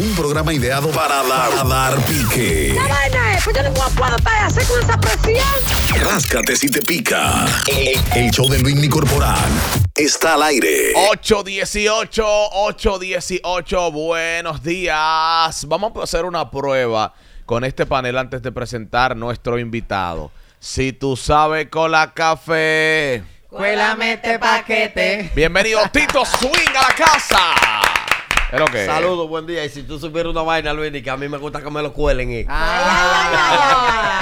Un programa ideado para dar, dar pique. vaina es? Pues yo no puedo así con esa presión. Ráscate si te pica. El show de Luis Corporal está al aire. 818, 818, buenos días. Vamos a hacer una prueba con este panel antes de presentar nuestro invitado. Si tú sabes con la café. Cuélame este paquete. Bienvenido Tito Swing a la casa. Es lo que. Saludos, buen día. Y si tú supieras una vaina, Luis, que a mí me gusta que me lo cuelen. eh.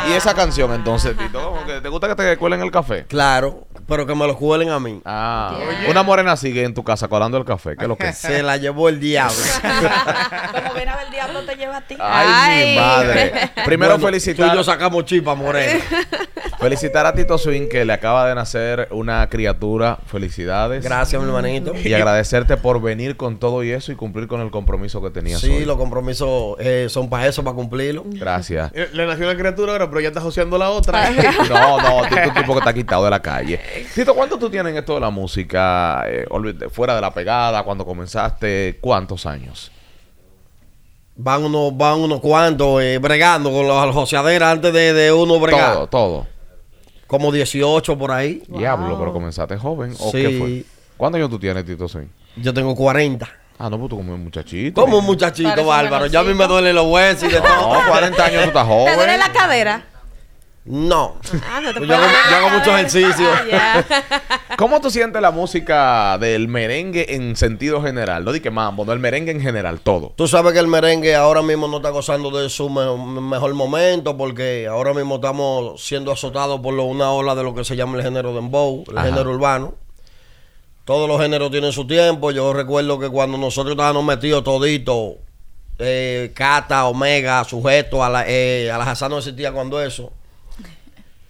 Y esa canción entonces, Tito, ¿cómo que ¿te gusta que te cuelen el café? Claro, pero que me lo cuelen a mí. Ah, una morena sigue en tu casa colando el café, ¿qué es lo que es? Se la llevó el diablo. Como ver, el diablo te lleva a ti. Ay, mi madre. Primero Bueno, felicitar. Tú y yo sacamos chipa, Moreno. Felicitar a Tito Swing que le acaba de nacer una criatura. Felicidades. Gracias, mi hermanito. Y agradecerte por venir con todo y eso y cumplir con el compromiso que tenías Sí, hoy. los compromisos eh, son para eso, para cumplirlo. Gracias. Eh, Le nació una criatura ahora, pero ya está asociando la otra. No, no, Tito es un tipo que está quitado de la calle. Tito, ¿cuánto tú tienes en esto de la música? Eh, olvídate, fuera de la pegada, cuando comenzaste, ¿cuántos años? Van unos, van unos cuantos eh, bregando con las joseaderas antes de, de uno bregar. Todo, todo. Como 18 por ahí. Diablo, pero comenzaste joven. ¿O Sí. qué fue? ¿Cuántos años tú tienes, Tito Swing? Yo tengo 40. Ah, no, pues tú como un muchachito. Como un muchachito, Parece bárbaro. Ya a mí me duelen los huesos y de todo. No, 40 años tú estás ¿Te duele joven. la cadera? No. Ah, no te Pues yo, hago, yo hago mucho ejercicio. cadera. ¿Cómo tú sientes la música del merengue en sentido general? No di que mambo, no el merengue en general, todo. Tú sabes que el merengue ahora mismo no está gozando de su me- mejor momento porque ahora mismo estamos siendo azotados por lo- una ola de lo que se llama el género dembow, el Ajá. género urbano. Todos los géneros tienen su tiempo. Yo recuerdo que cuando nosotros estábamos metidos toditos, eh, Cata, Omega, sujeto a la, eh, a la no existía cuando eso.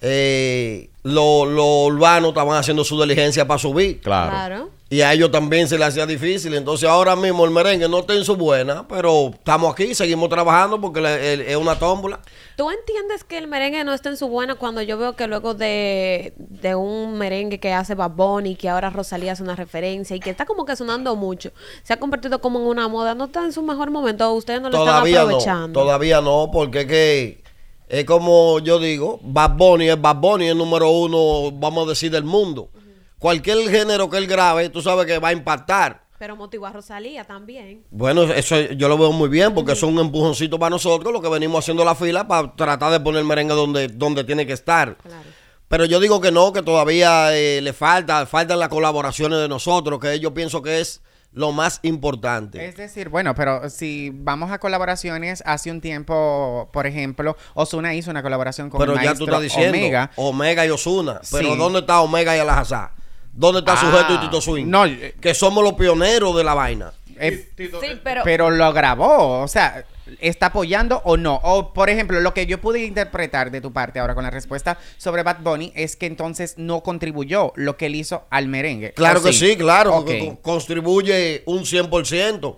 Eh, lo, lo urbano estaban haciendo su diligencia para subir. Claro. Claro. Y a ellos también se les hacía difícil. Entonces ahora mismo el merengue no está en su buena, pero estamos aquí, seguimos trabajando porque es una tómbola. ¿Tú entiendes que el merengue no está en su buena cuando yo veo que luego de, de un merengue que hace Bad Bunny, que ahora Rosalía hace una referencia y que está como que sonando mucho, se ha convertido como en una moda, no está en su mejor momento, ustedes no lo Todavía están no, aprovechando? todavía no, porque es que es como yo digo, Bad Bunny es Bad Bunny, el número uno, vamos a decir, del mundo. Cualquier género que él grabe, tú sabes que va a impactar. Pero motivó a Rosalía también. Bueno, eso yo lo veo muy bien porque eso es un empujoncito para nosotros, lo que venimos haciendo la fila para tratar de poner el merengue donde, donde tiene que estar. Claro. Pero yo digo que no, que todavía eh, le falta, faltan las colaboraciones de nosotros, que yo pienso que es lo más importante. Es decir, bueno, pero si vamos a colaboraciones, hace un tiempo, por ejemplo, Osuna hizo una colaboración con Pero el ya tú estás diciendo Omega. Omega, y Osuna. Pero Sí. ¿dónde está Omega y Alajazá? ¿Dónde está Ah, Sujeto y Tito Swing? no, eh, que somos los pioneros de la vaina. Eh, Sí, pero... pero lo grabó, o sea, ¿está apoyando o no? O, por ejemplo, lo que yo pude interpretar de tu parte ahora con la respuesta sobre Bad Bunny es que entonces no contribuyó lo que él hizo al merengue. Claro ¿O que sí, claro, Ok. que con- contribuye un 100%.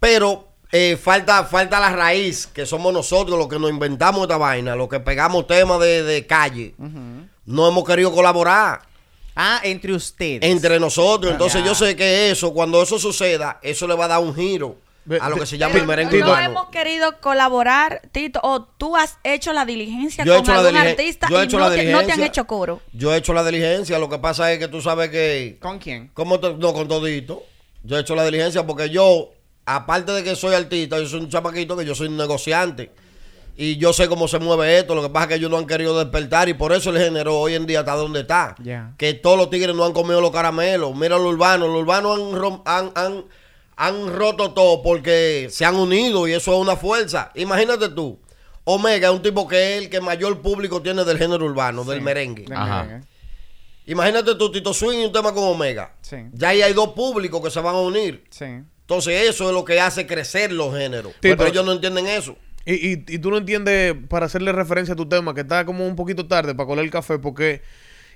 Pero eh, falta, falta la raíz, que somos nosotros los que nos inventamos esta vaina, los que pegamos temas de, de calle. No hemos querido colaborar. Ah, entre ustedes. entre nosotros. Entonces yo sé que eso, cuando eso suceda, eso le va a dar un giro a lo que se llama el merengue no urbano. hemos querido colaborar, Tito, o tú has hecho la diligencia Yo he con algún artista yo he y hecho no, la te, no te han hecho coro. Yo he hecho la diligencia, lo que pasa es que tú sabes que... ¿Con quién? ¿Cómo te- no, con todito. Yo he hecho la diligencia porque yo aparte de que soy artista, yo soy un chamaquito que yo soy un negociante. Y yo sé cómo se mueve esto. Lo que pasa es que ellos no han querido despertar y por eso el género hoy en día está donde está. Ya. Que todos los tigres no han comido los caramelos. Mira los urbanos. Los urbanos han, han, han, han roto todo porque se han unido y eso es una fuerza. Imagínate tú. Omega es un tipo que es el que mayor público tiene del género urbano, del merengue. Ajá. merengue. Imagínate tú, Tito Swing y un tema con Omega. Sí. Ya ahí hay dos públicos que se van a unir. Sí. Entonces eso es lo que hace crecer los géneros. Tito. Pero ellos no entienden eso. Y, y, y tú no entiendes, para hacerle referencia a tu tema, que está como un poquito tarde para colar el café, porque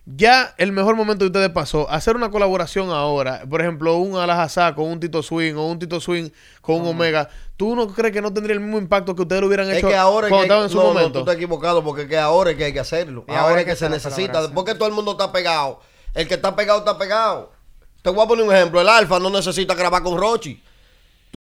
ya el mejor momento de ustedes pasó. Hacer una colaboración ahora, por ejemplo, un Alajazá con un Tito Swing o un Tito Swing con un Omega. ¿Tú no crees que no tendría el mismo impacto que ustedes lo hubieran Es hecho que ahora es cuando que estaban en su no, no, momento? tú estás equivocado porque es que ahora es que hay que hacerlo. Y ahora, ahora es que, que se necesita. Porque todo el mundo está pegado. El que está pegado está pegado. Te voy a poner un ejemplo. El Alfa no necesita grabar con Rochi.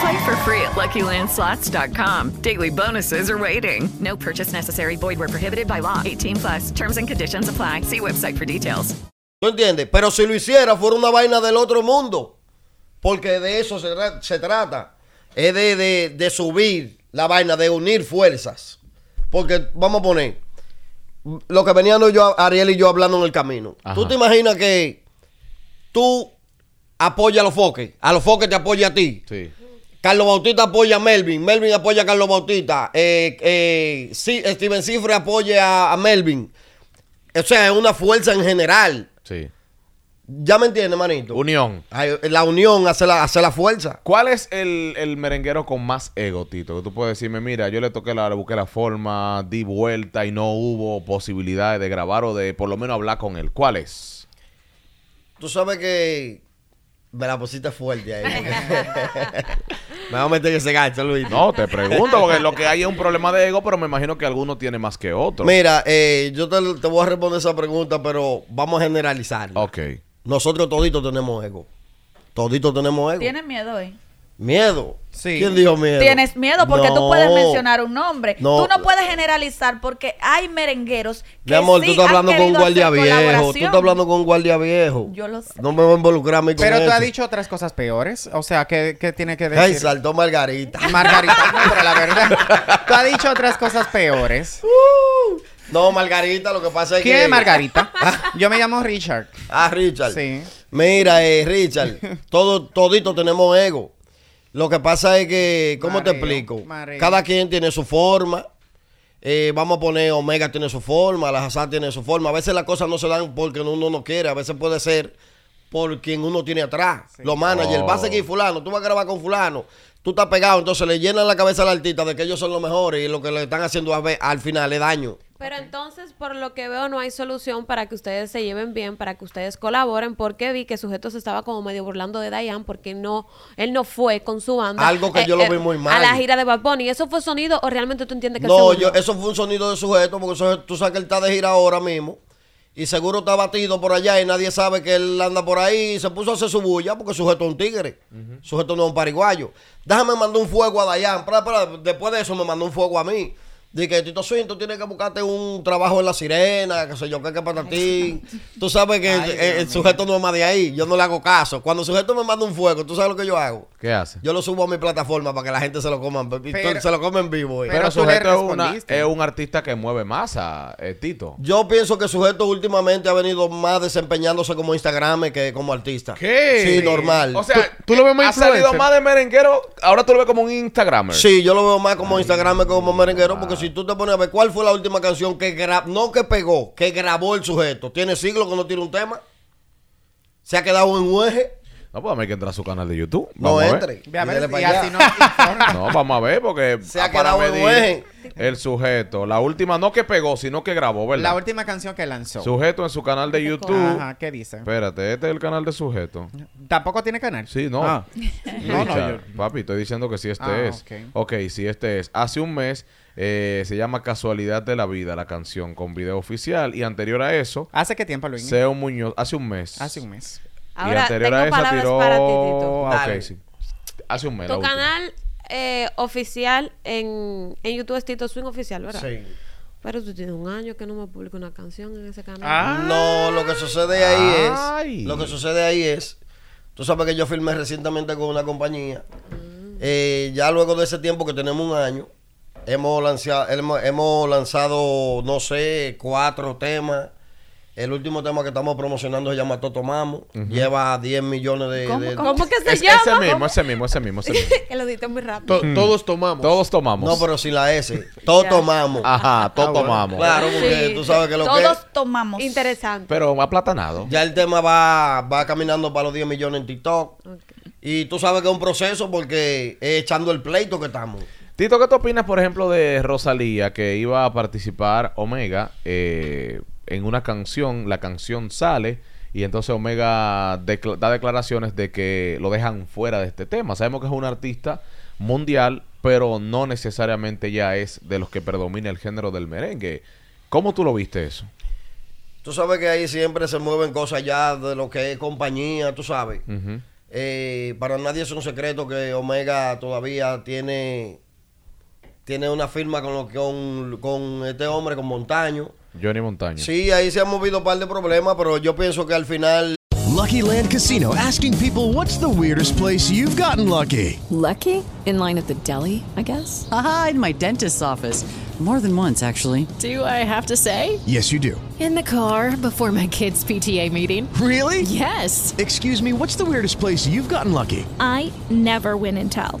Play for free at LuckyLandSlots.com. Daily bonuses are waiting. No purchase necessary. Void where prohibited by law. 18 plus. Terms and conditions apply. See website for details. ¿Tú entiendes? Pero si lo hiciera, fuera una vaina del otro mundo. Porque de eso se, tra- se trata. Es de, de- de subir la vaina, de unir fuerzas. Porque, vamos a poner, lo que venían yo, Ariel y yo hablando en el camino. Ajá. ¿Tú te imaginas que tú apoyas a los foques? A los foques te apoya a ti. Sí. Carlos Bautista apoya a Melvin, Melvin apoya a Carlos Bautista, eh, eh, sí, Steven Cifre apoya a, a Melvin. O sea, es una fuerza en general. Sí. ¿Ya me entiendes, manito? Unión. La unión hace la, hace la fuerza. ¿Cuál es el, el merenguero con más ego, Tito? Que tú puedes decirme, mira, yo le toqué la, le busqué la forma, di vuelta y no hubo posibilidades de grabar o de por lo menos hablar con él. ¿Cuál es? Tú sabes que me la pusiste fuerte ahí. porque- me voy a meter en ese gancho, Luis. No, te pregunto, porque lo que hay es un problema de ego, pero me imagino que alguno tiene más que otro. Mira, eh, yo te, te voy a responder esa pregunta, pero vamos a generalizar. Ok. Nosotros toditos tenemos ego. Toditos tenemos ego. ¿Tienes miedo hoy? Miedo. Sí. ¿Quién dijo miedo? Tienes miedo porque tú puedes mencionar un nombre. No. Tú no puedes generalizar porque hay merengueros que Mi amor, sí tú estás han hablando con un guardia viejo. Tú estás hablando con un guardia viejo. Yo lo sé. No me voy a involucrar a mí con Pero tú eso. has dicho otras cosas peores. O sea, ¿qué, qué tiene que decir? Ay, saltó Margarita. Margarita, no, pero la verdad. Tú has dicho otras cosas peores. No, Margarita, lo que pasa es ¿Quién que... es Margarita? Yo me llamo Richard. Ah, Richard. Sí. Mira, eh, Richard, todo, todito tenemos ego. Lo que pasa es que, ¿cómo te explico? mareo. Cada quien tiene su forma. Eh, vamos a poner Omega tiene su forma, la Hazard tiene su forma. A veces las cosas no se dan porque uno no quiere, a veces puede ser por quien uno tiene atrás. Los managers, Oh. va a seguir fulano, tú vas a grabar con fulano, tú estás pegado, entonces le llenan la cabeza al artista de que ellos son los mejores y lo que le están haciendo a al final es daño. Pero entonces, por lo que veo, no hay solución para que ustedes se lleven bien, para que ustedes colaboren, porque vi que Sujeto se estaba como medio burlando de Dayan porque no, él no fue con su banda. eh, Algo que yo lo vi muy mal. A la gira de Bad Bunny. ¿Eso fue sonido o realmente tú entiendes que No, se yo, unió? eso fue un sonido de sujeto, porque eso- tú sabes que él está de gira ahora mismo. Y seguro está batido por allá y nadie sabe que él anda por ahí y se puso a hacer su bulla porque sujeto es un tigre. Sujeto no es un pariguayo. Déjame mandar un fuego a Dayan. Espera, después de eso me mandó un fuego a mí. Dije, Tito Swin, tú tienes que buscarte un trabajo en la sirena, qué sé yo, qué que para ti. Tú sabes que el, el sujeto no es más de ahí. Yo no le hago caso. Cuando el sujeto me manda un fuego, ¿tú sabes lo que yo hago? ¿Qué hace? Yo lo subo a mi plataforma para que la gente se lo coma. Pero- se lo come en vivo. eh. Pero, Pero Sujeto es, una- es un artista que mueve masa, eh, Tito. Yo pienso que Sujeto últimamente ha venido más desempeñándose como Instagram que como artista. ¿Qué? Sí, normal. O sea, ¿Tú- tú lo ves más ha salido más de merenguero, ahora tú lo ves como un Instagramer. Sí, yo lo veo más como Instagram que como merenguero, porque si tú te pones a ver cuál fue la última canción que grabó, no que pegó, que grabó el sujeto. Tiene siglos que no tiene un tema. Se ha quedado en un eje. No, pues hay que entrar a su canal de YouTube. No Vamos a ver. entre. Ve a ver así no. No, vamos a ver porque Se ha para medir el sujeto. La última no que pegó, sino que grabó, ¿verdad? La última canción que lanzó. Sujeto en su canal de YouTube. Ajá, ¿qué dice? Espérate, este es el canal de sujeto. ¿Tampoco tiene canal? Sí, no. Ah. No, no, yo- Papi, estoy diciendo que sí este Ah, es. ok. ok, sí este es. Hace un mes eh, se llama Casualidad de la Vida, la canción, con video oficial. Y anterior a eso, ¿Hace qué tiempo, Luis? Seo Muñoz, hace un mes. Hace un mes. Y Ahora, anterior tengo a esa palabras tiró... para ti, Tito. Ah, sí. Hace un mes. Tu canal eh, oficial en, en YouTube es Tito Swing Oficial, ¿verdad? Sí. Pero tú tienes un año que no me publica una canción en ese canal. Ah. No, lo que sucede ahí Ay. es. Lo que sucede ahí es. Tú sabes que yo filmé recientemente con una compañía. Eh, ya luego de ese tiempo que tenemos un año, hemos lanzado, hemos, hemos lanzado, no sé, cuatro temas. El último tema que estamos promocionando se llama Toto Mamo. Lleva 10 millones de. ¿Cómo, de- cómo que se Es- llama? ese mismo, ese mismo, ese mismo, ese mismo. que lo diste muy rápido. To- Todos tomamos. Todos tomamos. No, pero sin la S. Toto Mamo. Ajá, todos bueno. tomamos. Claro, porque Sí. tú sabes que lo que. Todos tomamos. Interesante. Pero aplatanado. Ya el tema va, va caminando para los 10 millones en TikTok. Ok. Y tú sabes que es un proceso porque es echando el pleito que estamos. Tito, ¿qué tú opinas, por ejemplo, de Rosalía que iba a participar Omega eh, en una canción? La canción sale y entonces Omega decla- da declaraciones de que lo dejan fuera de este tema. Sabemos que es un artista mundial, pero no necesariamente ya es de los que predomina el género del merengue. ¿Cómo tú lo viste eso? Tú sabes que ahí siempre se mueven cosas ya de lo que es compañía, tú sabes. Eh, para nadie es un secreto que Omega todavía tiene tiene una firma con, lo, con, con este hombre, con Montaño. Johnny Montaño. Sí, ahí se han movido un par de problemas, pero yo pienso que al final Lucky Land Casino asking people what's the weirdest place you've gotten lucky? Lucky? In line at the deli, I guess? Aha, in my dentist's office. More than once, actually. Do I have to say? Yes, you do. In the car before my kids' PTA meeting. Really? Yes. Excuse me, what's the weirdest place you've gotten lucky? I never win and tell.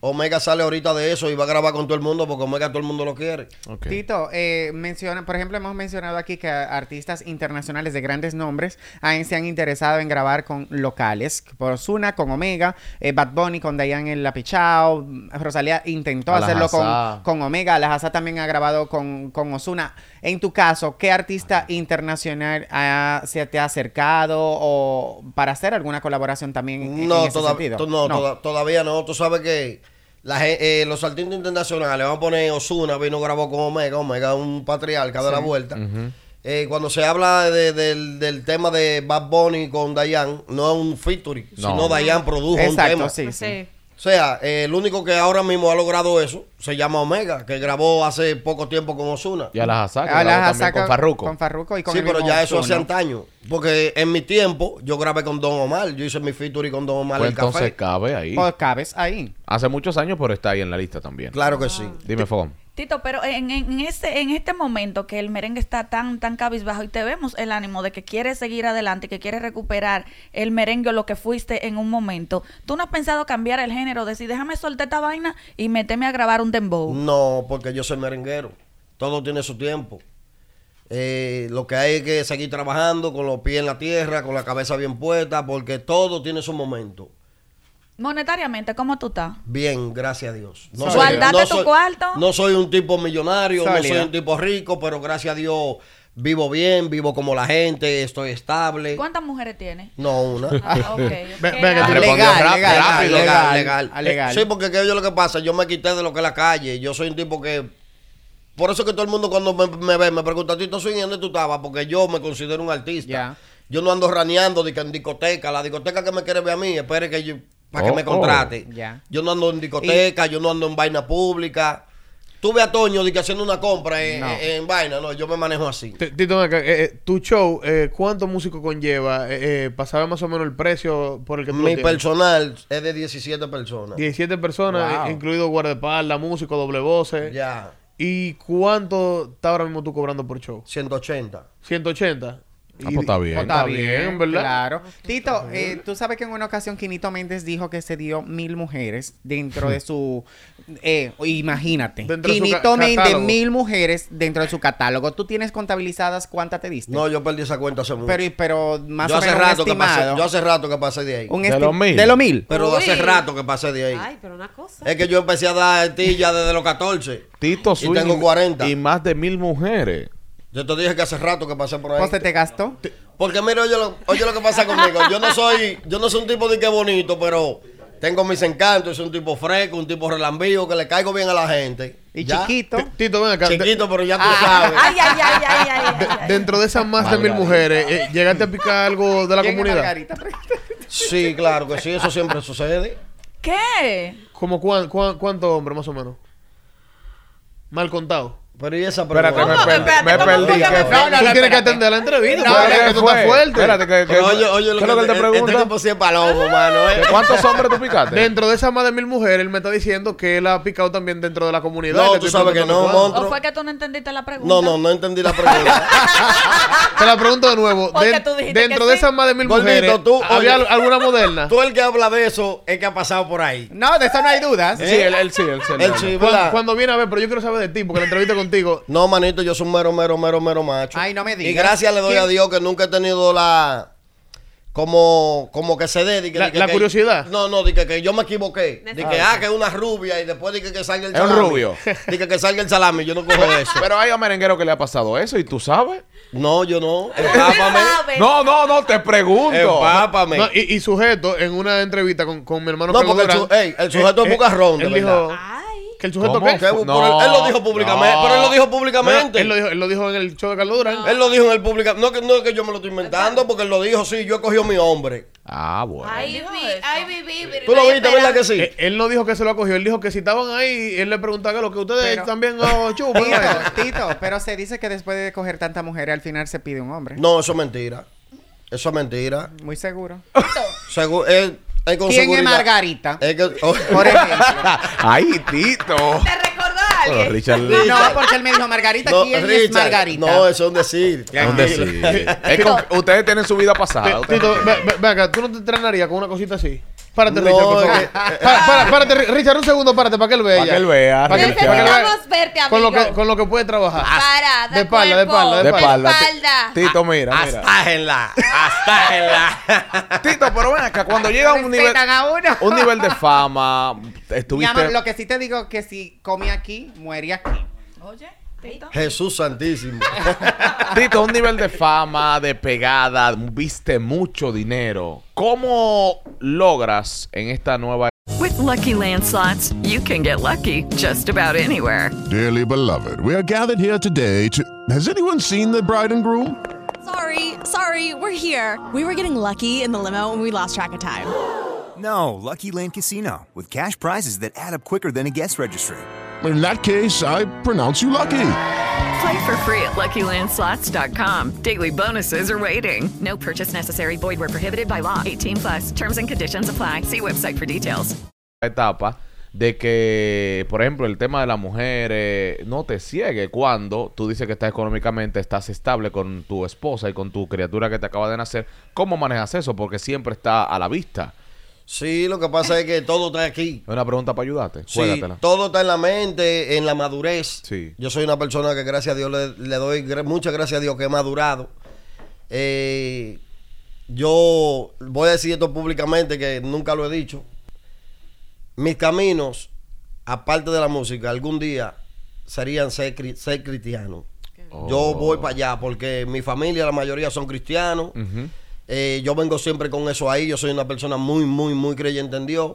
Omega sale ahorita de eso y va a grabar con todo el mundo porque Omega todo el mundo lo quiere. Tito, eh, menciona, por ejemplo, hemos mencionado aquí que artistas internacionales de grandes nombres han- se han interesado en grabar con locales. Por Ozuna con Omega, eh, Bad Bunny con Dayan en La Pichao, Rosalía intentó hacerlo con, con Omega, Alajazá también ha grabado con, con Ozuna. En tu caso, ¿qué artista internacional ha- se te ha acercado o para hacer alguna colaboración también en, en No, ese toda- sentido? to- no, toda- todavía no. Tú sabes que la eh, los artistas internacionales, vamos a poner Osuna, vino grabó con Omega, Omega es un patriarca de la vuelta. Eh, cuando se habla de- del, del tema de Bad Bunny con Dayan, no es un featuring, No. sino Dayan produjo Exacto, un tema. sí, sí. O sea, eh, el único que ahora mismo ha logrado eso se llama Omega, que grabó hace poco tiempo con Osuna. Y Alajazá, que Ah, grabó Alajazá también con con- Farruko. con Farruko y con sí, el pero mismo ya eso hace antaño. Porque en mi tiempo yo grabé con Don Omar. Yo hice mi featuring con Don Omar Pues el entonces café. cabe ahí. Pues cabes ahí. Hace muchos años, pero está ahí en la lista también. Claro que sí. Dime, Fogón. Tito, pero en, en, este, en este momento que el merengue está tan, tan cabizbajo y te vemos el ánimo de que quieres seguir adelante, que quieres recuperar el merengue o lo que fuiste en un momento, ¿tú no has pensado cambiar el género? Decir, déjame soltar esta vaina y meterme a grabar un dembow. No, porque yo soy merenguero. Todo tiene su tiempo. Eh, lo que hay es que seguir trabajando con los pies en la tierra, con la cabeza bien puesta, porque todo tiene su momento. Monetariamente, ¿cómo tú estás? Bien, gracias a Dios. Soy- ¿Guardaste tu soy, cuarto? No soy un tipo millonario, no soy un tipo rico, pero gracias a Dios vivo bien, vivo como la gente, estoy estable. ¿Cuántas mujeres tienes? No, una. Ah, ok. Ve- ok. ve que te Respondió Legal, legal, rápido. legal, legal, legal. legal. Eh, Sí, porque que yo lo que pasa, yo me quité de lo que es la calle. Yo soy un tipo que. Por eso que todo el mundo cuando me, me ve me pregunta, Tito Swing, ¿dónde tú estabas? Porque yo me considero un artista. Ya. Yo no ando raneando de que en discoteca. La discoteca que me quiere ver a mí, espere que yo. Para Oh, que me contrate. oh. Ya. Yo no ando en discoteca, yo no ando en vaina pública. Tuve a Toño de que haciendo una compra en, No. en- en vaina, no, yo me manejo así. Tito, eh, eh, tu show, eh, ¿cuántos músicos conlleva? Eh, eh, para saber más o menos el precio por el que tú Mi personal es de 17 personas. 17 personas, Wow. eh, incluido guardaespaldas, músico, doble voces. Ya, ¿Y cuánto está ahora mismo tú cobrando por show? 180. 180. Ah, pues está bien. Pues Está bien, ¿verdad? Claro. Tito, eh, tú sabes que en una ocasión Quinito Méndez dijo que se dio mil mujeres dentro de su... Eh, imagínate. Dentro de Quinito Méndez, mil mujeres dentro de su catálogo. ¿Tú tienes contabilizadas cuántas te diste? No, yo perdí esa cuenta hace mucho. Pero, pero más yo o hace menos un rato que pasé, yo hace rato que pasé de ahí. Un esti- ¿De los mil? Pero hace rato que pasé de ahí. Ay, pero una cosa. Es que yo empecé a dar tilla desde los 14. Tito y tengo 40. y más de mil mujeres. Yo te dije que hace rato que pasé por ahí. ¿Pues se te gastó? Porque mira, oye lo, oye lo que pasa conmigo. Yo no soy, yo no soy un tipo de que bonito, pero tengo mis encantos. Soy un tipo fresco, un tipo relambío, que le caigo bien a la gente. Y Ya. chiquito. Tito, ven acá. Chiquito, pero ya tú Ah. sabes. Ay, ay, ay, ay, ay, ay, ay. Dentro de esas más de mil mujeres, eh, ¿llegaste a picar algo de la ¿Quién es comunidad? Margarita? Sí, claro que sí, eso siempre sucede. ¿Qué? ¿Como cuán- cuán- cuántos hombres más o menos? Mal contado. Pero y esa Espérate, me, pregunta? perdí- Espérate, me ¿cómo perdí. que. No, no, tú tienes que atender la entrevista. No, espérate, ¿Qué que tú estás fuerte. Espérate, que, que- oye, oye, lo ¿qué es lo que él te este pregunta? tipo sí es palomo, mano. ¿eh? ¿Cuántos hombres tú picaste? Dentro de esas más de mil mujeres, él me está diciendo que él ha picado también dentro de la comunidad. No, tú sabes que no, monstruo. ¿O fue que tú no entendiste la pregunta? No, no, no entendí la pregunta. Te la pregunto de nuevo. Porque Den- tú dijiste dentro que de sí. esas más de mil Gordito, mujeres, tú, ¿había alguna moderna? Tú el que habla de eso es que ha pasado por ahí. No, de eso no hay dudas. Sí, él, sí, él sí. él sí. Cuando, viene a ver, pero yo quiero saber de ti, porque la entrevista contigo. No, manito, yo soy un mero, mero, mero, mero macho. Ay, no me Y digas. gracias le doy ¿Quién? a Dios que nunca he tenido la... Como, como que se dé. di que- La- di que- la que- curiosidad. No, no, di que, que yo me equivoqué. Di que, Ah, ah, que es una rubia y después di que, que salga el Es un salami. rubio. Di que, que salga el salami. Yo no cojo eso. Pero hay a merenguero que le ha pasado eso y tú sabes. No, yo no. Empápame. ¿Sabes? No, no, no, te pregunto. Empápame. No, y, y sujeto, en una entrevista con, con mi hermano No, porque el, su- sujeto es bucarrón, de él verdad. dijo que el sujeto ¿Cómo? qué? Que- No. él, él lo dijo públicamente. No. Pero él lo dijo No, públicamente. él, lo dijo, él lo dijo en el show de Carlos Durán. Él lo dijo en el público. No que, no es que yo me lo estoy inventando, porque él lo dijo, sí, yo he cogido mi hombre. Ah, bueno. Dijo vi, ¿Tú lo viste, verdad que sí? Eh, Él no dijo que se lo acogió, él dijo que si estaban ahí, él le preguntaba que lo que ustedes Pero- también oh, chupan. Tito, Tito, pero se dice que después de coger tanta mujer, al final se pide un hombre. No, eso es mentira. Eso es mentira. Muy seguro. Segu- es- es con ¿Quién es seguridad. Margarita? Es que, oh, Por ejemplo. Ay, Tito. ¿Te recordó a Bueno, alguien? Richard No, porque él me dijo Margarita. no, ¿Quién es Richard, Margarita? No, eso es un decir. Es con- ustedes tienen su vida pasada. Tito, ve, ve- ve acá, tú no te entrenarías con una cosita así. Párate, No, Richard, por favor. es que- Para- para- párate, Ri- Richard, un segundo, párate para que él vea. Para que él vea, Para que, Richard. para que él vea Necesitamos verte, con lo, amigo. que, con lo que puede trabajar. Parada, de espalda, de cuerpo, espalda, de De espalda. espalda. Tito, mira, mira. Astájenla. Astájenla. Tito, pero ven acá, cuando llega a un nivel, Respetan a uno. un nivel de fama, Mi estuviste... amor, lo que sí te digo que si come aquí, muere aquí. Oye, Tito. Jesús Santísimo. Tito, un nivel de fama, de pegada, viste mucho dinero. ¿Cómo logras en esta nueva With Lucky Land slots, you can get lucky just about anywhere. Dearly beloved, we are gathered here today to. Has anyone seen the bride and groom? Sorry, sorry, we're here. We were getting lucky in the limo and we lost track of time. No, Lucky Land Casino, with cash prizes that add up quicker than a guest registry. In that case, I pronounce you lucky. Play for free at LuckyLandSlots.com. Daily bonuses are waiting. No purchase necessary. Void where prohibited by law. 18 plus. Terms and conditions apply. See website for details. etapa de que, por ejemplo, el tema de la mujer eh, no te ciegue cuando tú dices que estás económicamente, estás estable con tu esposa y con tu criatura que te acaba de nacer? ¿Cómo manejas eso? Porque siempre está a la vista. Sí, lo que pasa es que todo está aquí. Es una pregunta para ayudarte. Sí, Juégatela. todo está en la mente, en la madurez. Sí. Yo soy una persona que gracias a Dios le, le doy muchas gracias a Dios que he madurado. Eh, yo voy a decir esto públicamente que nunca lo he dicho. Mis caminos, aparte de la música, algún día serían ser, ser cristiano. Yo voy para allá porque mi familia, la mayoría son cristianos. Ujú. Eh, yo vengo siempre con eso ahí. Yo soy una persona muy, muy, muy creyente en Dios.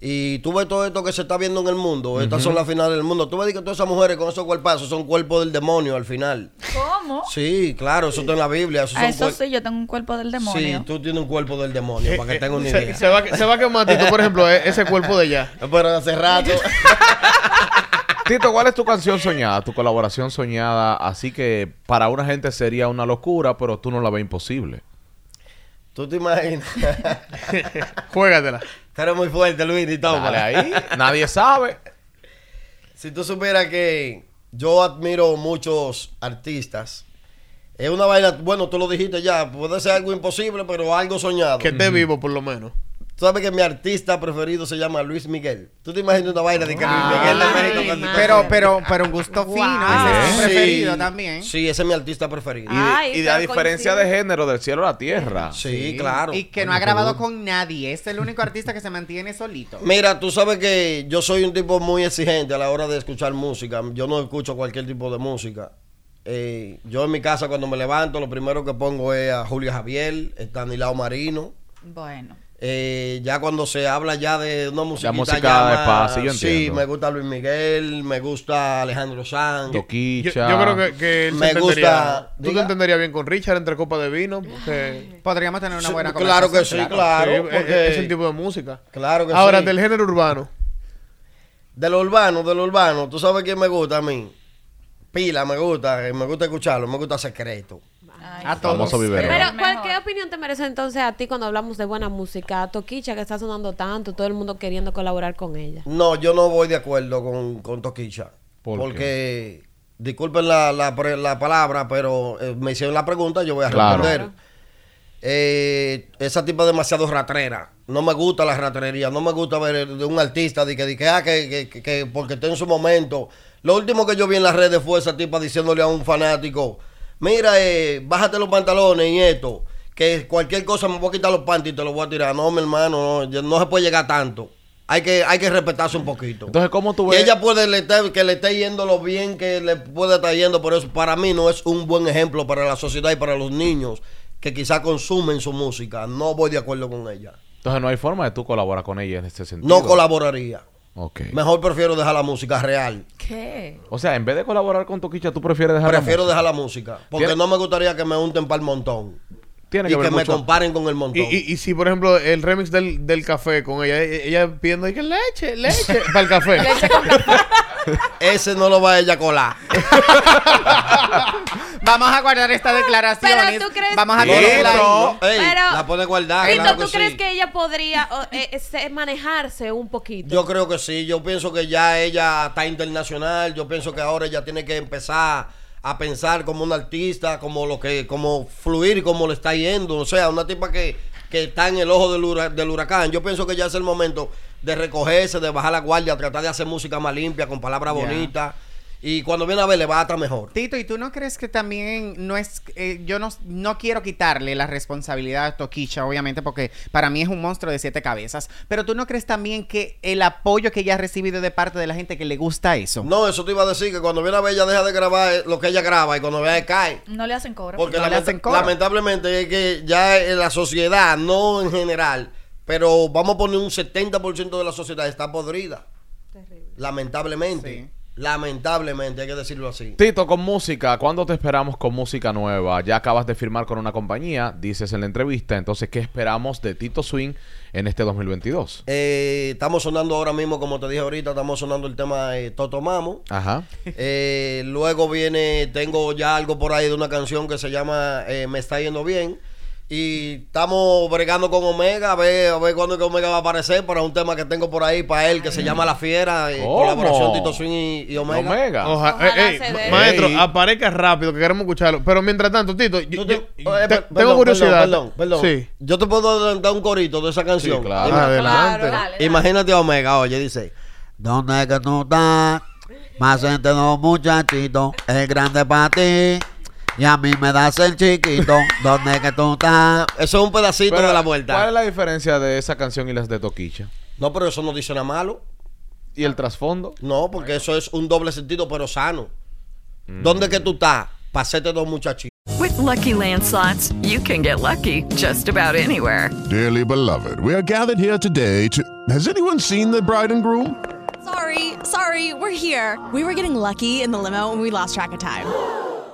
Y tú ves todo esto que se está viendo en el mundo. Estas son las finales del mundo. Tú ves que todas esas mujeres con esos cuerpazos son cuerpos del demonio al final. ¿Cómo? Sí, claro, eso está en la Biblia. Eso eso sí, yo tengo un cuerpo del demonio. Sí, tú tienes un cuerpo del demonio, para que tengas una Eh, Se, idea. se va, se va a quemar, Tito, por ejemplo, e- ese cuerpo de ella. Pero hace rato. Tito, ¿cuál es tu canción soñada, tu colaboración soñada? Así que para una gente sería una locura, pero tú no la ves imposible. ¿Tú te imaginas? Juégatela. Eres muy fuerte, Luis, y ahí, nadie sabe. Si tú supieras que yo admiro muchos artistas, Es una vaina, bueno, tú lo dijiste ya, puede ser algo imposible, pero algo soñado. Que esté vivo, por lo menos. Tú sabes que mi artista preferido se llama Luis Miguel. ¿Tú te imaginas una vaina de que Luis Miguel de México canta- Pero, pero, pero un gusto fino. Ese es Sí. preferido también. Sí, ese es mi artista preferido. Y, de- y de a diferencia de género del cielo a la tierra. Sí, claro. Y que no ha grabado con nadie. Es el único artista que se mantiene solito. Mira, tú sabes que yo soy un tipo muy exigente a la hora de escuchar música. Yo no escucho cualquier tipo de música. Eh, yo en mi casa cuando me levanto lo primero que pongo es a Julio Javier, Estanislao Marino. Bueno. Eh, ya cuando se habla ya de una música música de paz, sí, yo sí, entiendo. me gusta Luis Miguel, me gusta Alejandro Sanz. Yo, Toquicha. yo creo que, que él Me gusta- Tú te entenderías bien con Richard entre copas de vino. Porque... Podríamos tener una Sí, buena claro que sí, claro. Sí, es- porque- es el tipo de música. Claro que Ahora, sí. del género urbano. De lo urbano, de lo urbano, ¿tú sabes quién me gusta a mí? Pila, me gusta, eh, me gusta escucharlo, me gusta Secreto. A Famoso biberón. Pero, ¿cuál, ¿qué opinión te merece entonces a ti cuando hablamos de buena música? A Toquicha, que está sonando tanto, todo el mundo queriendo colaborar con ella. No, yo no voy de acuerdo con, con Toquicha. ¿Por porque, disculpen la, la, pre- la palabra, pero eh, me hicieron la pregunta, yo voy a Claro. responder. Eh, esa tipa es demasiado ratrera. No me gusta la ratrería. No me gusta ver de un artista de que, de que, ah, que, que- que- que porque está en su momento. Lo último que yo vi en las redes fue esa tipa diciéndole a un fanático: Mira, eh, bájate los pantalones y esto. Que cualquier cosa me voy a quitar los panties y te los voy a tirar. No, mi hermano, no, no se puede llegar tanto. Hay que, hay que respetarse un poquito. Entonces, ¿cómo tú Y ves? ella puede le esté- que le esté yendo lo bien que le puede estar yendo, por eso para mí no es un buen ejemplo para la sociedad y para los niños que quizá consumen su música. No voy de acuerdo con ella. Entonces, no hay forma de tú colaborar con ella en este sentido. No colaboraría. Ok. Mejor prefiero dejar la música real. ¿Qué? O sea, en vez de colaborar con Toquicha, tú prefieres dejar la Prefiero música? dejar la música. Porque Tiene- no me gustaría que me unten para el montón. Tiene y que que, me mucho- comparen con el montón. Y, y, y si, por ejemplo, el remix del, del café con ella, ella pidiendo y que leche, leche para el café. Ese no lo va a ella colar. Vamos a guardar esta declaración. Pero tú crees- Vamos a No, no, tenerla ahí. no, ey, Pero- la puede guardar. Tito, claro ¿tú que crees sí. que ella podría o, eh, eh, se- manejarse un poquito? Yo creo que sí, yo pienso que ya ella está internacional, yo pienso que ahora ella tiene que empezar a pensar como una artista, como lo que, como fluir como le está yendo, o sea, una tipa que, que está en el ojo del, hura- del huracán. Yo pienso que ya es el momento de recogerse, de bajar la guardia, tratar de hacer música más limpia, con palabras bonitas, y cuando viene a ver le va a estar mejor. Tito, ¿y tú no crees que también no es... eh, yo no, no quiero quitarle la responsabilidad a Toquicha, obviamente, porque para mí es un monstruo de siete cabezas, pero tú no crees también que el apoyo que ella ha recibido de parte de la gente que le gusta eso? No, eso te iba a decir que cuando viene a ver ella deja de grabar eh, lo que ella graba y cuando vea cae. No le hacen cobro. Porque No le hacen coro. lamentablemente es que ya en la sociedad, no en general, pero vamos a poner un 70% de la sociedad está podrida. Lamentablemente. Lamentablemente, hay que decirlo así. Tito, con música, ¿cuándo te esperamos con música nueva? Ya acabas de firmar con una compañía, dices en la entrevista, entonces, ¿qué esperamos de Tito Swing en este 2022? Eh, estamos sonando ahora mismo, como te dije ahorita, estamos sonando el tema eh, Toto Mamo. Ajá. Eh, luego viene, tengo ya algo por ahí de una canción que se llama eh, Me está yendo bien. Y estamos bregando con Omega, a ver, a ver cuándo es que Omega va a aparecer para un tema que tengo por ahí para él que se llama La Fiera, eh, ¿Cómo? colaboración Tito Swing y, y Omega. Omega. Oja- Ojalá ey, ey, se dé. ma- maestro, Ey. aparezca rápido, que queremos escucharlo. Pero mientras tanto, Tito, yo, Tú te- yo- eh, te- per- tengo perdón, curiosidad. Perdón, perdón, perdón. Sí. Yo te puedo adelantar un corito de esa canción. Sí, claro. Ima- Adelante. Claro. Imagínate a Omega, oye, dice. ¿Dónde es que tú estás? Más entre dos muchachitos, el grande para ti. Y a mí me das el chiquito. ¿Dónde es que tú estás? Eso es un pedacito Pero, de la ¿Cuál vuelta. es la diferencia de esa canción y las de Toquicha? No, pero eso no dice nada malo. ¿Y el trasfondo? No, porque eso es un doble sentido, pero sano. ¿Dónde es que tú estás? Pasete dos muchachitos. With Lucky Land slots, you can get lucky just about anywhere. Dearly beloved, we are gathered here today to. Has anyone seen the bride and groom? Sorry, sorry, we're here. We were getting lucky in the limo and we lost track of time.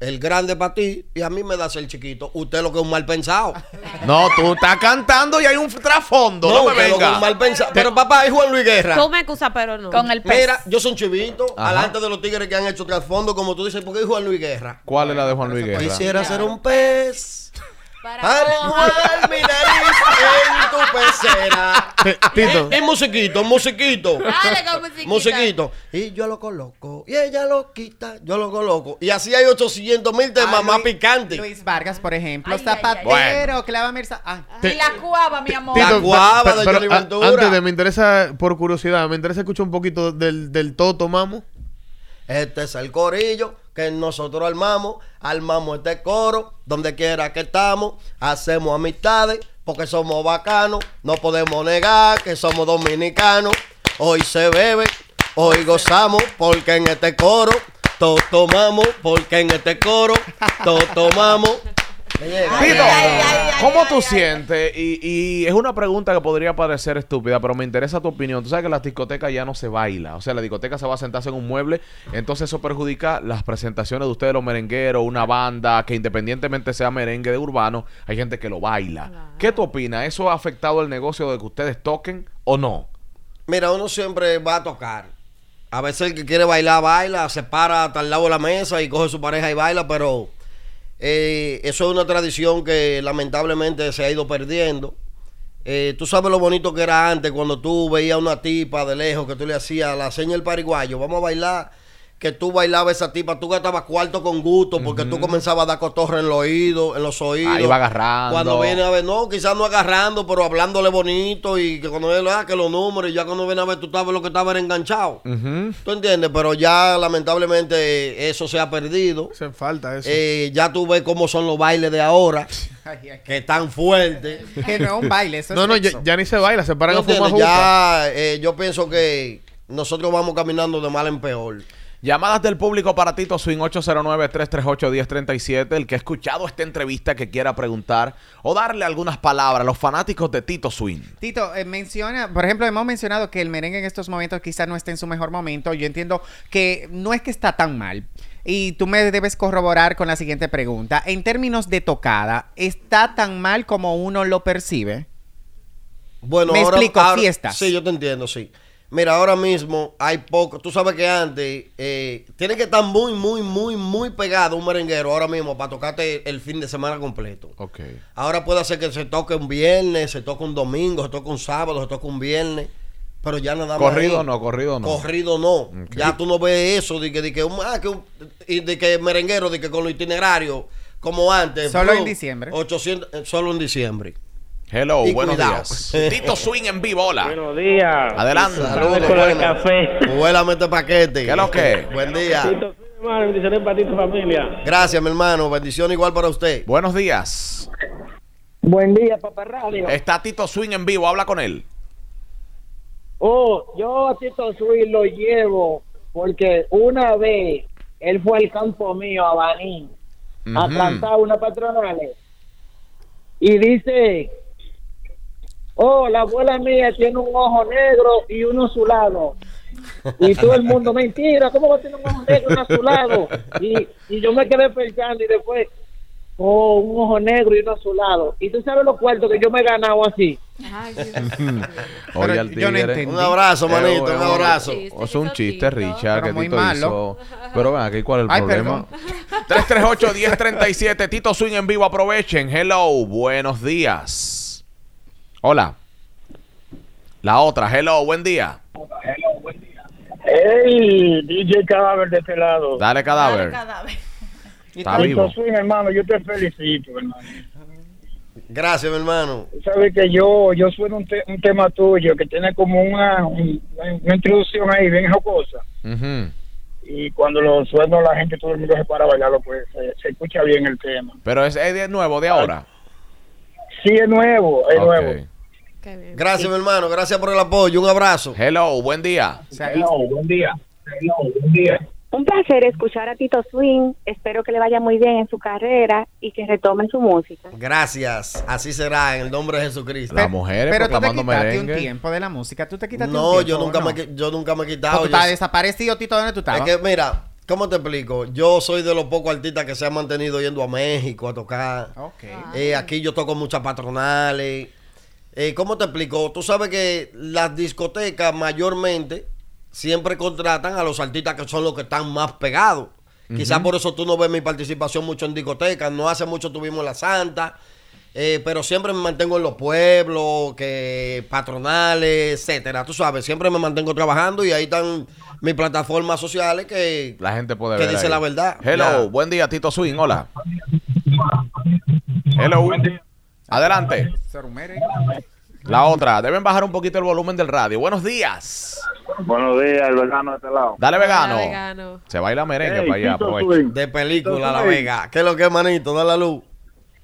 El grande para ti y a mí me das el chiquito. Usted lo que es un mal pensado. No, tú estás cantando y hay un trasfondo. No, me usted lo que es venga. un mal pensado. Pero papá, es Juan Luis Guerra. Tú me excusas, pero no. Con el pez. Mira, yo soy un chivito, Ajá. alante de los tigres que han hecho trasfondo, como tú dices, porque es Juan Luis Guerra. ¿Cuál es la de Juan Luis Guerra? Quisiera ser un pez para mojar mi nariz en tu pecera. Tito. Y, y musiquito, musiquito. Dale con musiquita. Musiquito. Y yo lo coloco. Y ella lo quita. Yo lo coloco. Y así hay 800 mil temas Ah, más picantes. Luis Vargas, por ejemplo. Ay, ay, zapatero, Bueno. clávame el za- ah. Y la cuava, mi amor. La guava de Johnny Ventura. antes de, me interesa, por curiosidad, me interesa escuchar un poquito del, del Toto Mamo. Este es el corillo que nosotros armamos. Armamos este coro. Donde quiera que estamos. Hacemos amistades. Porque somos bacanos. No podemos negar que somos dominicanos. Hoy se bebe. Hoy gozamos. Porque en este coro. Todos tomamos. Porque en este coro. Todos tomamos. Tito, ¿cómo tú sientes? Y, y es una pregunta que podría parecer estúpida, pero me interesa tu opinión. Tú sabes que en las discotecas ya no se baila. O sea, la discoteca se va a sentarse en un mueble. Entonces eso perjudica las presentaciones de ustedes, los merengueros, una banda que independientemente sea merengue de urbano, hay gente que lo baila. ¿Qué tú opinas? ¿Eso ha afectado el negocio de que ustedes toquen o no? Mira, uno siempre va a tocar. A veces el que quiere bailar, baila, se para hasta al lado de la mesa y coge su pareja y baila, pero eh, eso es una tradición que lamentablemente se ha ido perdiendo. Eh, tú sabes lo bonito que era antes cuando tú veías a una tipa de lejos que tú le hacías la seña del pariguayo, vamos a bailar, que tú bailabas esa tipa, tú gastabas cuarto con gusto porque tú comenzabas a dar cotorra en los oídos, en los oídos. Ahí va agarrando. Cuando viene a ver, no, quizás no agarrando, pero hablándole bonito y que cuando viene ah, que los números y ya cuando viene a ver tú sabes lo que estaba era enganchado. ¿Tú entiendes? Pero ya lamentablemente eso se ha perdido. Hace falta eso. Eh, ya tú ves cómo son los bailes de ahora, que están fuertes. Que no es un baile, eso no, es no, ya, ni se baila, se paran ¿Tú a fumar. Ya eh, yo pienso que nosotros vamos caminando de mal en peor. Llamadas del público para Tito Swing 809-338-1037. El que ha escuchado esta entrevista que quiera preguntar o darle algunas palabras a los fanáticos de Tito Swing. Tito, eh, menciona, por ejemplo, hemos mencionado que el merengue en estos momentos quizás no esté en su mejor momento. Yo entiendo que no es que está tan mal. Y tú me debes corroborar con la siguiente pregunta. En términos de tocada, ¿está tan mal como uno lo percibe? Bueno, Me ahora, explico, ahora- fiestas. Sí, yo te entiendo, sí. Mira, ahora mismo hay poco. Tú sabes que antes eh, tiene que estar muy, muy, muy, muy pegado un merenguero ahora mismo para tocarte el fin de semana completo. Ok. Ahora puede ser que se toque un viernes, se toque un domingo, se toque un sábado, se toque un viernes, pero ya nada más. Corrido ahí. no, corrido no. Corrido no. Ya tú no ves eso de que, de que, un- ah, que un- y de que merenguero, de que con los itinerarios, como antes. Solo en diciembre. 800, eh, solo en diciembre. Hello, Y buenos cuidado. días. Tito Swing en vivo, hola. Buenos días. Adelante. Saludos, Con el bueno. café. Vuélame este paquete. ¿Qué es lo que? Buen día. Tito, hermano, bendiciones para ti y tu familia. Gracias, mi hermano. Bendición igual para usted. Buenos días. Buen día, Papá Radio. Está Tito Swing en vivo, habla con él. Oh, yo a Tito Sui lo llevo porque una vez él fue al campo mío, a Baní, a cantar una patronales. Y dice, oh, la abuela mía tiene un ojo negro y uno azulado. Y todo el mundo, mentira, ¿cómo va a tener un ojo negro y un azulado? Y, y yo me quedé pensando y después, oh, un ojo negro y uno azulado. Y tú sabes los cuartos que yo me he ganado así. Oye, al yo no tigre. entendí. Un abrazo, manito, Eh, un eh, abrazo. Es un chiste, Richard, Pero que Tito malo. hizo. Pero ven aquí, ¿cuál es el Ay, problema? perdón. 338-1037, Tito Swing en vivo, aprovechen. Hello, buenos días. Hola. La otra, hello, buen día. Hey, DJ Cadáver de este lado. Dale cadáver. Cadáver. Está vivo. Swing, hermano, yo te felicito, hermano. Gracias, mi hermano. Tú sabes que yo yo sueno un, te- un tema tuyo que tiene como una, un- una introducción ahí bien jocosa. Y cuando lo sueno la gente, todo el mundo se para a bailarlo, pues se, se escucha bien el tema. Pero es, es de nuevo, de ahora. Sí, es nuevo, es nuevo. Gracias, mi hermano. Gracias por el apoyo. Un abrazo. Hello, buen día. Hello, buen día. Hello, buen día. Un placer escuchar a Tito Swing. Espero que le vaya muy bien en su carrera y que retome su música. Gracias. Así será en el nombre de Jesucristo. Las mujeres Pero tú te quitaste merengue. un tiempo de la música. ¿Tú te quitaste un No, tiempo? yo nunca, no? me, yo nunca me he quitado. tú Yo sé- desaparecido, Tito, ¿dónde tú es estabas? que, mira, ¿Cómo te explico? Yo soy de los pocos artistas que se han mantenido yendo a México a tocar. Eh, aquí yo toco muchas patronales. Eh, ¿Cómo te explico? Tú sabes que las discotecas mayormente siempre contratan a los artistas que son los que están más pegados. Quizás Ujú. por eso tú no ves mi participación mucho en discotecas. No hace mucho tuvimos La Santa. Eh, pero siempre me mantengo en los pueblos, que patronales, etcétera. Tú sabes, siempre me mantengo trabajando y ahí están mis plataformas sociales que La gente puede Que ver. dice ahí. la verdad. Hello, Ya. buen día, Tito Swing. Hola. Hello. Adelante. La otra, deben bajar un poquito el volumen del radio. Buenos días. Buenos días, el vegano de este lado. Dale, vegano. Dale, vegano. Se baila merengue Hey, para allá. Swing. De película, La Swing. Vega. ¿Qué es lo que es, manito? Da la luz.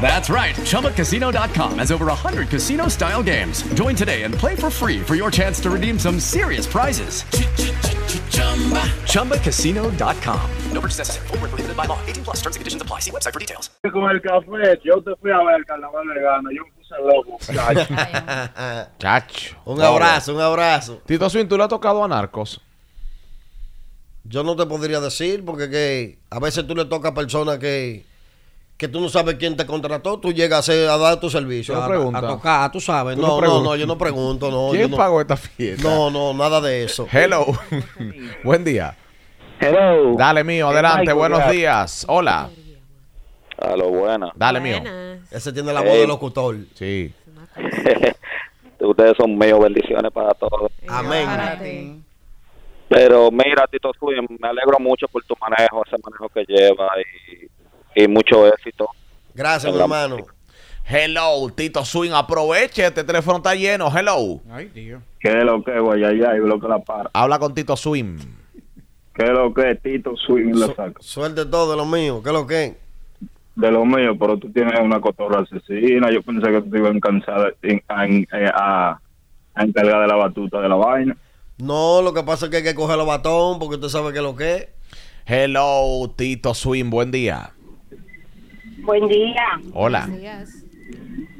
That's right. ChumbaCasino.com has over 100 casino style games. Join today and play for free for your chance to redeem some serious prizes. ChumbaCasino.com. No purchase necessary. Void where prohibited by law. 18 plus terms and conditions apply. See website for details. Con el café, yo te fui a ver el carnaval vegano, yo me puse loco. Chacho. Un abrazo, un abrazo. Tito Swing, ¿tú le has tocado a Narcos? Yo no te podría decir porque que a veces tú le tocas a personas que, que tú no sabes quién te contrató, tú llegas a, dar tu servicio, a, a tocar, tú sabes. Tú no No, no, yo no pregunto, no. ¿Quién yo no- pagó esta fiesta? No, no, nada de eso. Hello. buen día. Hello. Dale, mío, adelante. Michael, Buenos días. Hola. A lo bueno. Dale, mío. Ese tiene la voz de locutor. Sí. Ustedes son medio bendiciones para todos. Amén. Pero mira, Tito Swing, me alegro mucho por tu manejo, ese manejo que lleva y, y mucho éxito. Gracias, mi hermano. Hello, Tito Swing. Aproveche, este teléfono está lleno. Hello. Ay, Dios. ¿Qué es lo que, güey? Allá y lo que la para. Habla con Tito Swing. ¿Qué es lo que, Tito Swing lo saca? Suerte todo de lo mío. ¿Qué es lo que? De lo mío, pero tú tienes una cotorra asesina. Yo pensé que tú te ibas a encansar en- a, eh, a, a encargar de la batuta de la vaina. No, lo que pasa es que hay que coger los batón porque usted sabe qué es lo que es. Hello, Tito Swing. Buen día. Buen día. Hola.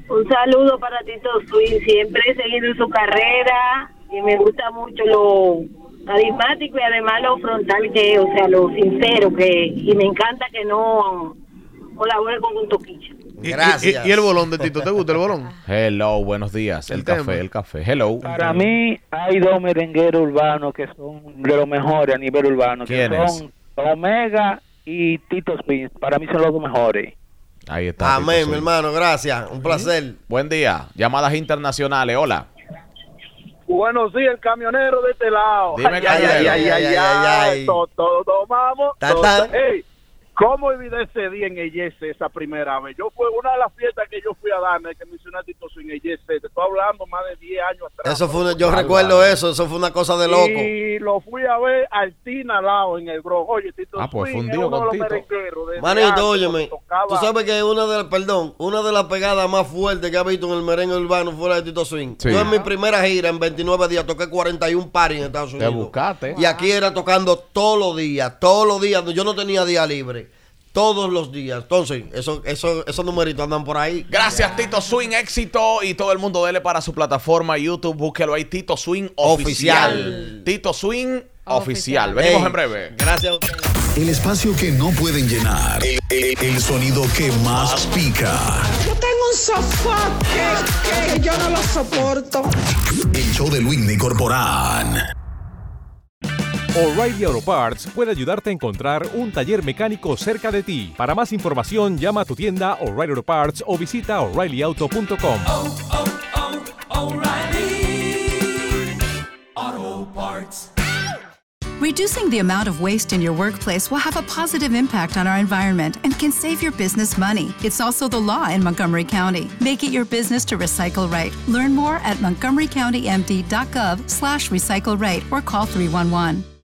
Un saludo para Tito Swing, siempre siguiendo su carrera y me gusta mucho lo carismático y además lo frontal que es, o sea, lo sincero que y me encanta que no colabore con un toquicha. Y- Y, y el bolón de Tito, ¿te gusta el bolón? Hello, buenos días. El, El café, tema. el café. Hello. Para mí hay dos merengueros urbanos que son de los mejores a nivel urbano, que ¿Quiénes? son Omega y Tito Spins. Para mí son los dos mejores. Ahí está. Amén, mi hermano. Gracias. Un placer. Buen día. Llamadas internacionales. Hola. Buenos días, el camionero de este lado. Dime, ay, ay, ay, ay, Ay, ay, ay, ay. ay. ¿Cómo olvidé ese día en Eyese esa primera vez? Yo fue una de las fiestas que yo fui a darme que mencioné a Tito Swing en Eyese. Te estoy hablando más de 10 años atrás. Eso fue una- yo recuerdo eso. Eso fue una cosa de loco. Y lo fui a ver al Tina al lado en el Bronx. Oye, Tito Ah, pues, Swing uno de con los Tito. merengueros de- de Manito, antes, óyeme, tocaba- tú sabes que una de las, perdón, una de las pegadas más fuertes que ha visto en el merengue urbano fuera de Tito Swing. Sí. Yo en mi primera gira, en 29 días, toqué 41 paris en Estados Te Unidos. buscaste. Y aquí era tocando todos los días, todos los días, yo no tenía día libre. Todos los días. Entonces, eso, eso, esos numeritos andan por ahí. Gracias, Tito Swing, éxito. Y todo el mundo dele para su plataforma YouTube. Búsquelo ahí, Tito Swing Oficial. Oficial. Tito Swing Oficial. Venimos en breve. Gracias a ustedes. El espacio que no pueden llenar. El, el- el sonido que más pica. Yo tengo un sofá que, que yo no lo soporto. El show de Whitney Corporán. O'Reilly Auto Parts puede ayudarte a encontrar un taller mecánico cerca de ti. Para más información, llama a tu tienda O'Reilly Auto Parts o visita oreillyauto.com. Auto Parts. Reducing the amount of waste in your workplace will have a positive impact on our environment and can save your business money. It's also the law in Montgomery County. Make it your business to recycle right. Learn more at montgomerycountymd.gov slash recycle right or call 311.